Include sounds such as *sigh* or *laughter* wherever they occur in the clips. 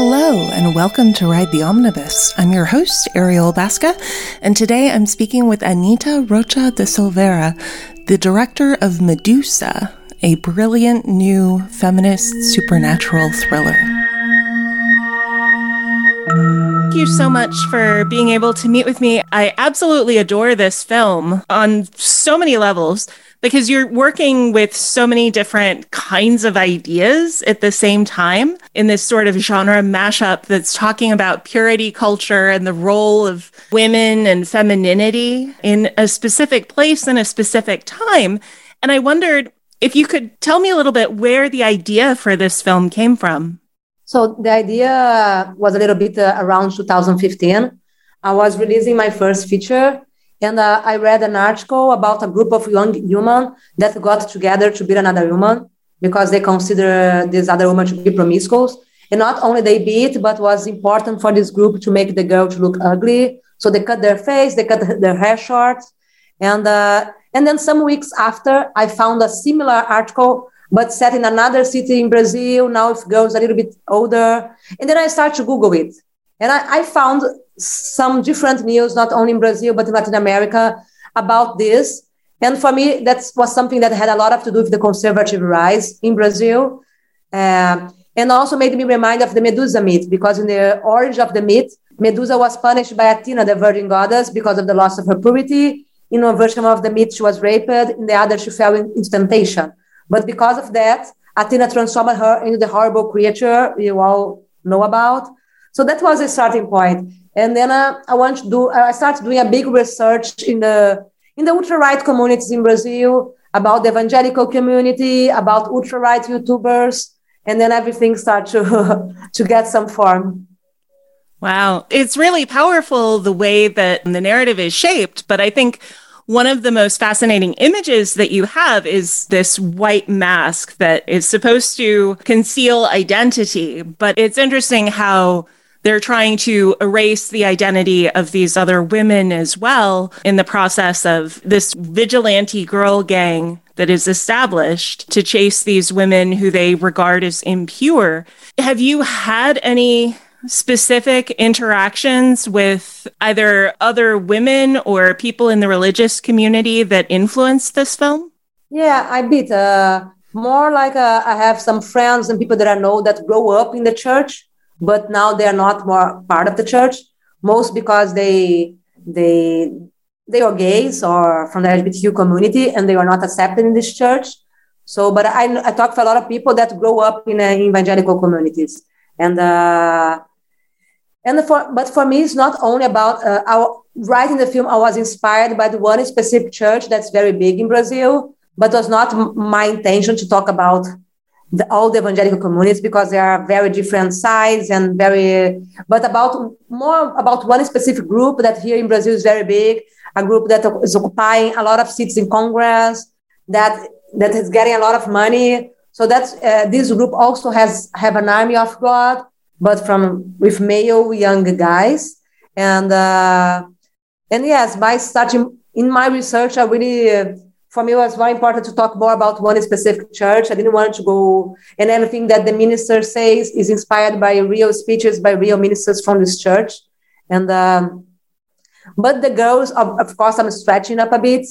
Hello, and welcome to Ride the Omnibus. I'm your host, Ariel Basca, and today I'm speaking with Anita Rocha da Silveira, the director of Medusa, a brilliant new feminist supernatural thriller. Thank you so much for being able to meet with me. I absolutely adore this film on so many levels because you're working with so many different kinds of ideas at the same time in this sort of genre mashup that's talking about purity culture and the role of women and femininity in a specific place and a specific time. And I wondered if you could tell me a little bit where the idea for this film came from. So the idea was a little bit uh, around 2015. I was releasing my first feature and uh, I read an article about a group of young women that got together to beat another woman because they consider this other woman to be promiscuous. And not only they beat, but was important for this group to make the girl to look ugly. So they cut their face, they cut their hair short. And, uh, and then some weeks after, I found a similar article, but set in another city in Brazil, now if girls a little bit older. And then I started to Google it. And I, I found some different news, not only in Brazil, but in Latin America about this. And for me, that was something that had a lot of to do with the conservative rise in Brazil. Uh, and also made me remind of the Medusa myth, because in the origin of the myth, Medusa was punished by Athena, the virgin goddess, because of the loss of her purity. In one version of the myth, she was raped. In the other, she fell into temptation. But because of that, Athena transformed her into the horrible creature you all know about. So that was a starting point. And then uh, I want to do. I started doing a big research in the in the ultra right communities in Brazil about the evangelical community, about ultra right YouTubers, and then everything started to *laughs* to get some form. Wow, it's really powerful the way that the narrative is shaped. But I think one of the most fascinating images that you have is this white mask that is supposed to conceal identity. But it's interesting how they're trying to erase the identity of these other women as well in the process of this vigilante girl gang that is established to chase these women who they regard as impure. Have you had any specific interactions with either other women or people in the religious community that influenced this film? Yeah, I did. Uh, more like uh, I have some friends and people that I know that grow up in the church but now they are not more part of the church most because they they they are gays or from the lgbtq community and they are not accepted in this church. So but i, I talk to a lot of people that grow up in uh, evangelical communities. And uh and for but for me it's not only about uh, our writing the film i was inspired by the one specific church that's very big in brazil but was not my intention to talk about the, all the evangelical communities because they are very different size and very but about more about one specific group that here in brazil is very big a group that is occupying a lot of seats in congress that that is getting a lot of money. So that's uh, this group also has have an army of god but from with male young guys. And uh, and yes by starting in my research i really for me, it was very important to talk more about one specific church. I didn't want to go, and everything that the minister says is inspired by real speeches by real ministers from this church. And um, but the girls, of, of course, I'm stretching up a bit.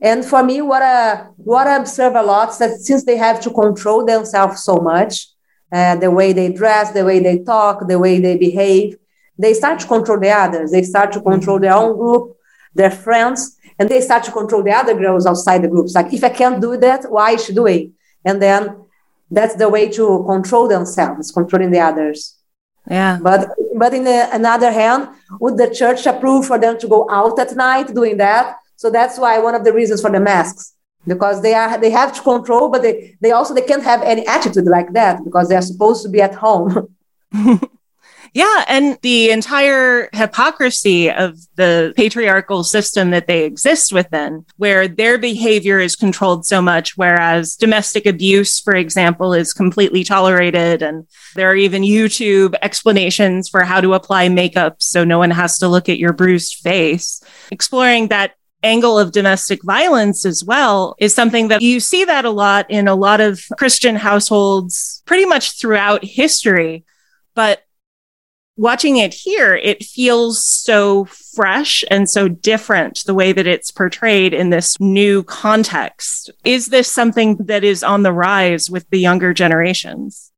And for me, what I what I observe a lot is that since they have to control themselves so much, uh, the way they dress, the way they talk, the way they behave, they start to control the others. They start to control their own group, their friends, and they start to control the other girls outside the groups. Like, if I can't do that, why should she doing? And then that's the way to control themselves, controlling the others. Yeah. But but in the, another hand, would the church approve for them to go out at night doing that? So that's why one of the reasons for the masks because they are they have to control, but they they also they can't have any attitude like that because they are supposed to be at home. *laughs* Yeah. And the entire hypocrisy of the patriarchal system that they exist within, where their behavior is controlled so much, whereas domestic abuse, for example, is completely tolerated. And there are even YouTube explanations for how to apply makeup so no one has to look at your bruised face. Exploring that angle of domestic violence as well is something that you see that a lot in a lot of Christian households pretty much throughout history. But watching it here, it feels so fresh and so different the way that it's portrayed in this new context. Is this something that is on the rise with the younger generations?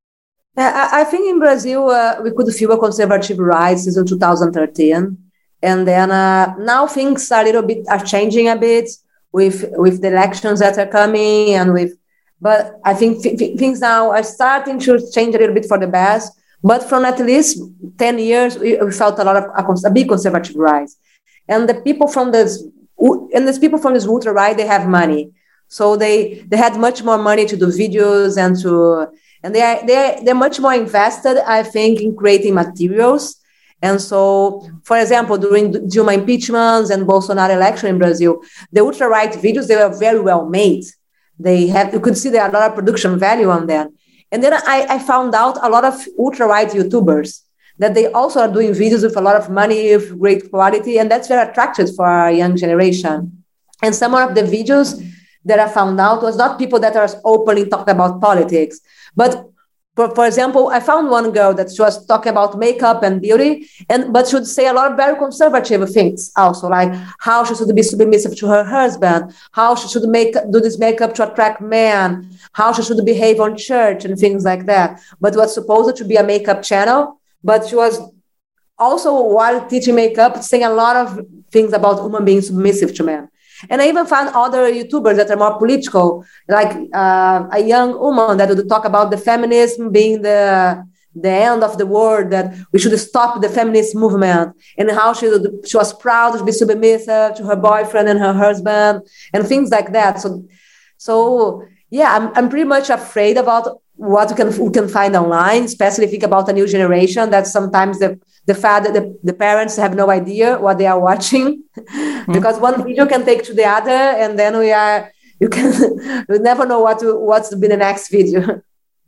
I think in Brazil, uh, we could feel a conservative rise in 2013. And then uh, now things are a little bit are changing a bit with with the elections that are coming and with but I think th- things now are starting to change a little bit for the best. But from at least 10 years, we, felt a lot of a, a, big conservative rise. And the people from this, and these people from this ultra right, they have money. So they, they had much more money to do videos and to, and they are, they are, they're much more invested, I think, in creating materials. And so, for example, during Dilma impeachments and Bolsonaro election in Brazil, the ultra right videos, they were very well made. They have, you could see there are a lot of production value on them. And then I, I found out a lot of ultra right YouTubers that they also are doing videos with a lot of money, with great quality, and that's very attractive for our young generation. And some of the videos that I found out was not people that are openly talking about politics, but for, for example, I found one girl that she was talking about makeup and beauty, and but she would say a lot of very conservative things also, like how she should be submissive to her husband, how she should make do this makeup to attract men, how she should behave on church and things like that. But was supposed to be a makeup channel, but she was also while teaching makeup saying a lot of things about women being submissive to men. And I even found other YouTubers that are more political, like uh, a young woman that would talk about the feminism being the the end of the world, that we should stop the feminist movement, and how she, she was proud to be submissive to her boyfriend and her husband, and things like that. So, so yeah, I'm, I'm pretty much afraid about what we can we can find online, especially think about a new generation that sometimes the the fact that the, the parents have no idea what they are watching mm-hmm. *laughs* because one video can take to the other and then we are you can *laughs* you never know what to what's to be the next video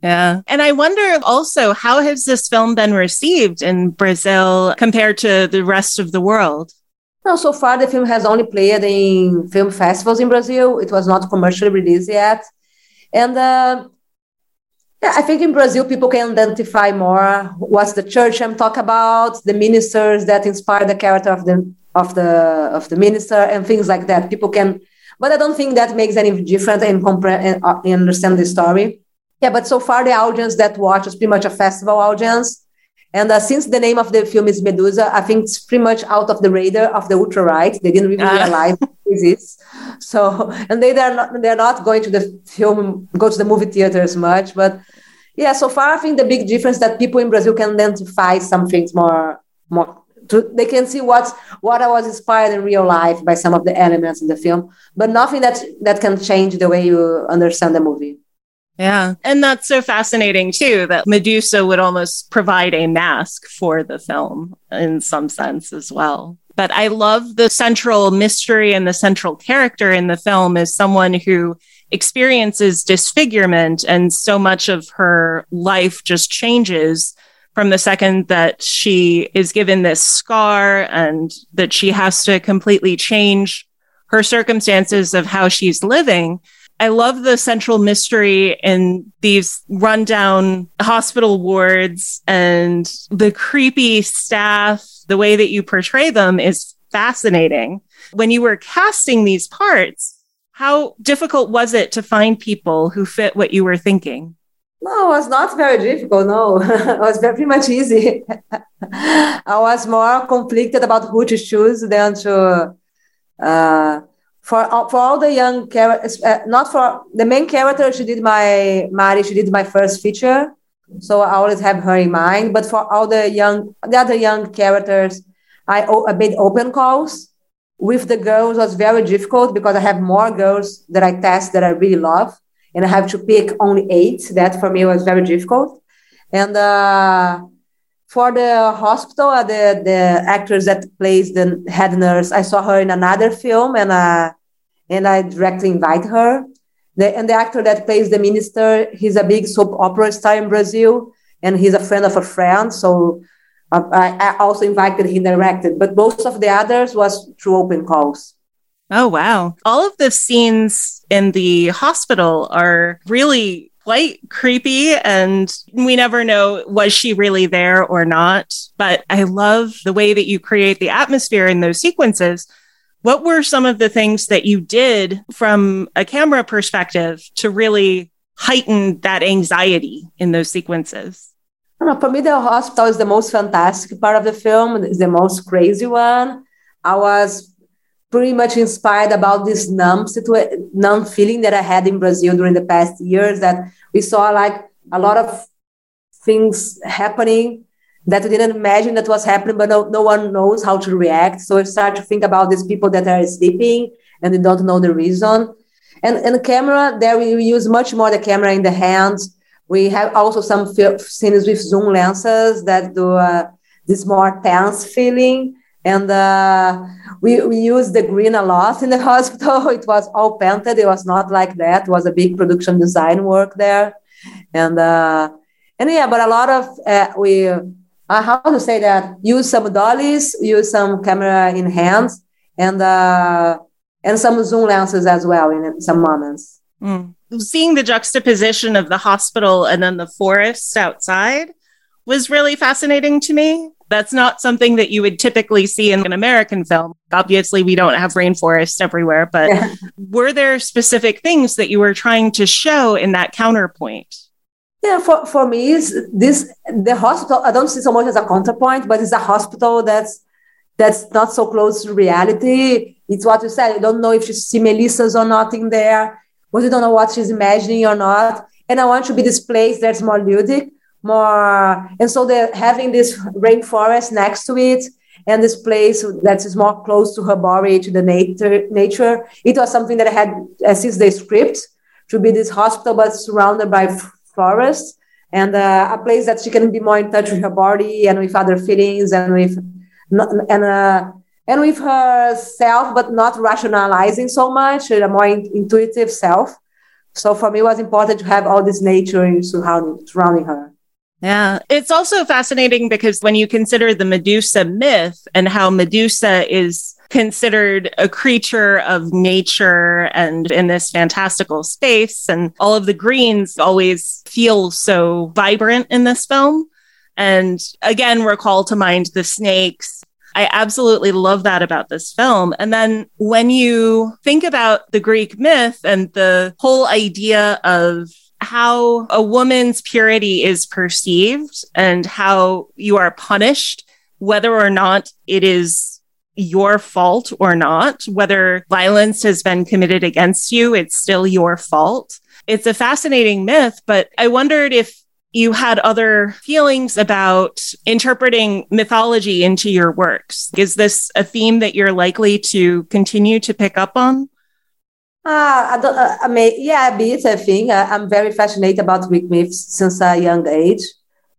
yeah. And I wonder also, how has this film been received in Brazil compared to the rest of the world? No, so far the film has only played in film festivals in Brazil. It was not commercially released yet. And uh, yeah, I think in Brazil, people can identify more what's the church I'm talking about, the ministers that inspire the character of the of the of the minister, and things like that. People can, but I don't think that makes any difference in comprehend uh, understand the story. Yeah, but so far the audience that watch is pretty much a festival audience, and uh, since the name of the film is Medusa, I think it's pretty much out of the radar of the ultra right. They didn't really realize *laughs* this. So, and they they're not they're not going to the film go to the movie theaters much, but yeah. So far, I think the big difference that people in Brazil can identify some things more more. To, they can see what's what I was inspired in real life by some of the elements in the film, but nothing that that can change the way you understand the movie. Yeah. And that's so fascinating too, that Medusa would almost provide a mask for the film in some sense as well. But I love the central mystery and the central character in the film is someone who experiences disfigurement and so much of her life just changes from the second that she is given this scar and that she has to completely change her circumstances of how she's living. I love the central mystery in these rundown hospital wards and the creepy staff the way that you portray them is fascinating. When you were casting these parts, how difficult was it to find people who fit what you were thinking? No, it was not very difficult. No, *laughs* it was very much easy. *laughs* I was more conflicted about who to choose than to uh, for for all the young characters. Uh, not for the main character. She did my Mari. She did my first feature, so I always have her in mind. But for all the young, the other young characters, I, I made open calls. With the girls was very difficult because I have more girls that I test that I really love, and I have to pick only eight. That for me was very difficult. And uh, for the hospital, uh, the the actors that plays the head nurse, I saw her in another film, and uh, and I directly invite her. The, and the actor that plays the minister, he's a big soap opera star in Brazil, and he's a friend of a friend. So uh, I, I also invited him directed, but most of the others was through open calls. Oh, wow. All of the scenes in the hospital are really quite creepy and we never know was she really there or not. But I love the way that you create the atmosphere in those sequences. What were some of the things that you did from a camera perspective to really heighten that anxiety in those sequences? Know, for me, the hospital is the most fantastic part of the film. It's the most crazy one. I was pretty much inspired about this numb situation, numb feeling that I had in Brazil during the past years. That we saw like a lot of things happening that we didn't imagine that was happening, but no, no one knows how to react. So we start to think about these people that are sleeping and they don't know the reason. And and the camera, there we use much more the camera in the hands. We have also some scenes with zoom lenses that do uh, this more tense feeling. And uh, we, we used the green a lot in the *laughs* hospital. It was all painted. It was not like that. It was a big production design work there. And uh, and yeah, but a lot of uh, we uh, how to say that use some dollies, use some camera in hands, and uh, and some zoom lenses as well in some moments. Mm. Seeing the juxtaposition of the hospital and then the forest outside was really fascinating to me that's not something that you would typically see in an American film. Obviously, we don't have rainforests everywhere, but yeah. were there specific things that you were trying to show in that counterpoint? Yeah, for, for me, this the hospital. I don't see so much as a counterpoint, but it's a hospital that's that's not so close to reality. It's what you said. You don't know if you see Melissa's or not in there, but you don't know what she's imagining or not. And I want to be this place that's more ludic more and so they're having this rainforest next to it and this place that is more close to her body to the nature nature. It was something that i had uh, since the script to be this hospital but surrounded by forest and uh, a place that she can be more in touch with her body and with other feelings and with and uh, and with herself but not rationalizing so much a more in, intuitive self. So for me it was important to have all this nature surrounding surrounding her yeah. It's also fascinating because when you consider the Medusa myth and how Medusa is considered a creature of nature and in this fantastical space, and all of the greens always feel so vibrant in this film. And again, recall to mind the snakes. I absolutely love that about this film. And then when you think about the Greek myth and the whole idea of how a woman's purity is perceived and how you are punished, whether or not it is your fault or not, whether violence has been committed against you, it's still your fault. It's a fascinating myth, but I wondered if you had other feelings about interpreting mythology into your works. Is this a theme that you're likely to continue to pick up on? Uh, I, don't, uh, I mean, yeah, a bit, I think. Uh, I'm very fascinated about Greek myths since a young age.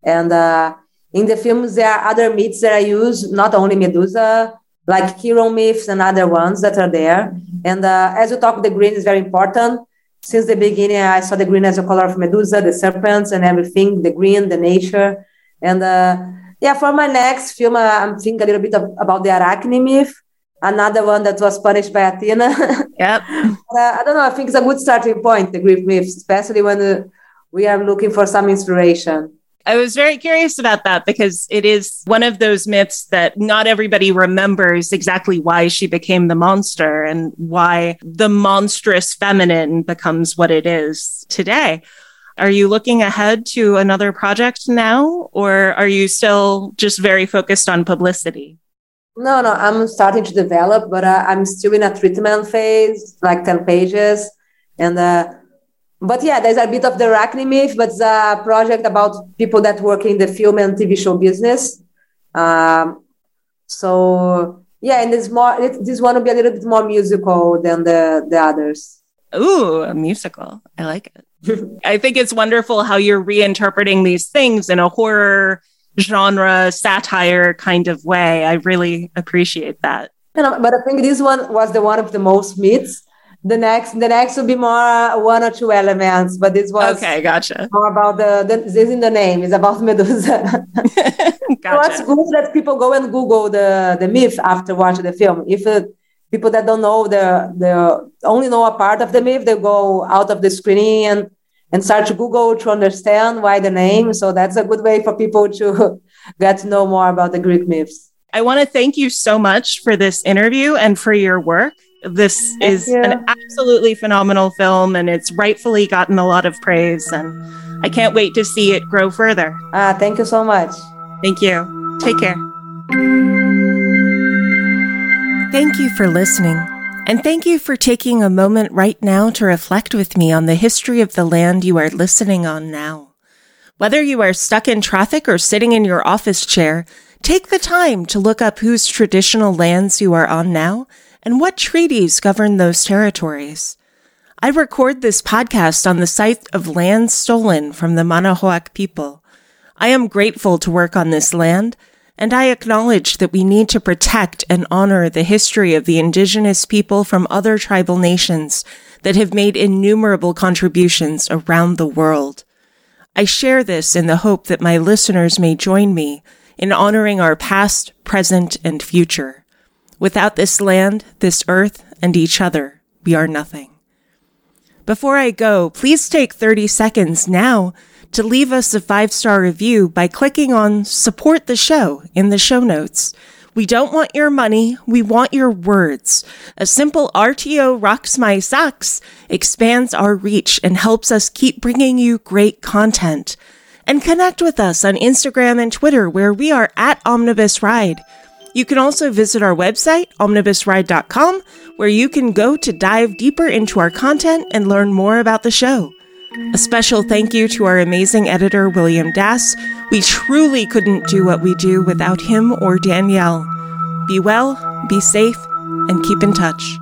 And uh, in the films, there are other myths that I use, not only Medusa, like hero myths and other ones that are there. And uh, as you talk, the green is very important. Since the beginning, I saw the green as a color of Medusa, the serpents and everything, the green, the nature. And uh, yeah, for my next film, I'm thinking a little bit of, about the Arachne myth another one that was punished by Athena. *laughs* Yep. *laughs* uh, I don't know. I think it's a good starting point, the Greek myths, especially when uh, we are looking for some inspiration. I was very curious about that because it is one of those myths that not everybody remembers exactly why she became the monster and why the monstrous feminine becomes what it is today. Are you looking ahead to another project now, or are you still just very focused on publicity? No, no, I'm starting to develop, but uh, I'm still in a treatment phase, like 10 pages. And, uh, but yeah, there's a bit of the Arachne myth, but it's a project about people that work in the film and TV show business. Um, so yeah, and it's more, it, this one will be a little bit more musical than the, the others. Ooh, a musical. I like it. *laughs* I think it's wonderful how you're reinterpreting these things in a horror genre satire kind of way. I really appreciate that. but I think this one was the one of the most myths. The next, the next will be more one or two elements, but this was okay. Gotcha. More about the, the this in the name is about Medusa. *laughs* gotcha. So it's good that people go and Google the the myth after watching the film. If uh, people that don't know the the only know a part of the myth, they go out of the screening and and start to Google to understand why the name. So that's a good way for people to *laughs* get to know more about the Greek myths. I want to thank you so much for this interview and for your work. This thank is you. an absolutely phenomenal film and it's rightfully gotten a lot of praise and I can't wait to see it grow further. Ah, thank you so much. Thank you. Take care. Thank you for listening. And thank you for taking a moment right now to reflect with me on the history of the land you are listening on now. Whether you are stuck in traffic or sitting in your office chair, take the time to look up whose traditional lands you are on now and what treaties govern those territories. I record this podcast on the site of land stolen from the Manahoac people. I am grateful to work on this land and I acknowledge that we need to protect and honor the history of the indigenous people from other tribal nations that have made innumerable contributions around the world. I share this in the hope that my listeners may join me in honoring our past, present, and future. Without this land, this earth, and each other, we are nothing. Before I go, please take 30 seconds now to leave us a five star review by clicking on support the show in the show notes. We don't want your money. We want your words. A simple RTO rocks my socks expands our reach and helps us keep bringing you great content. And connect with us on Instagram and Twitter where we are at Omnibus Ride. You can also visit our website, omnibusride.com, where you can go to dive deeper into our content and learn more about the show. A special thank you to our amazing editor, William Dass. We truly couldn't do what we do without him or Danielle. Be well, be safe, and keep in touch.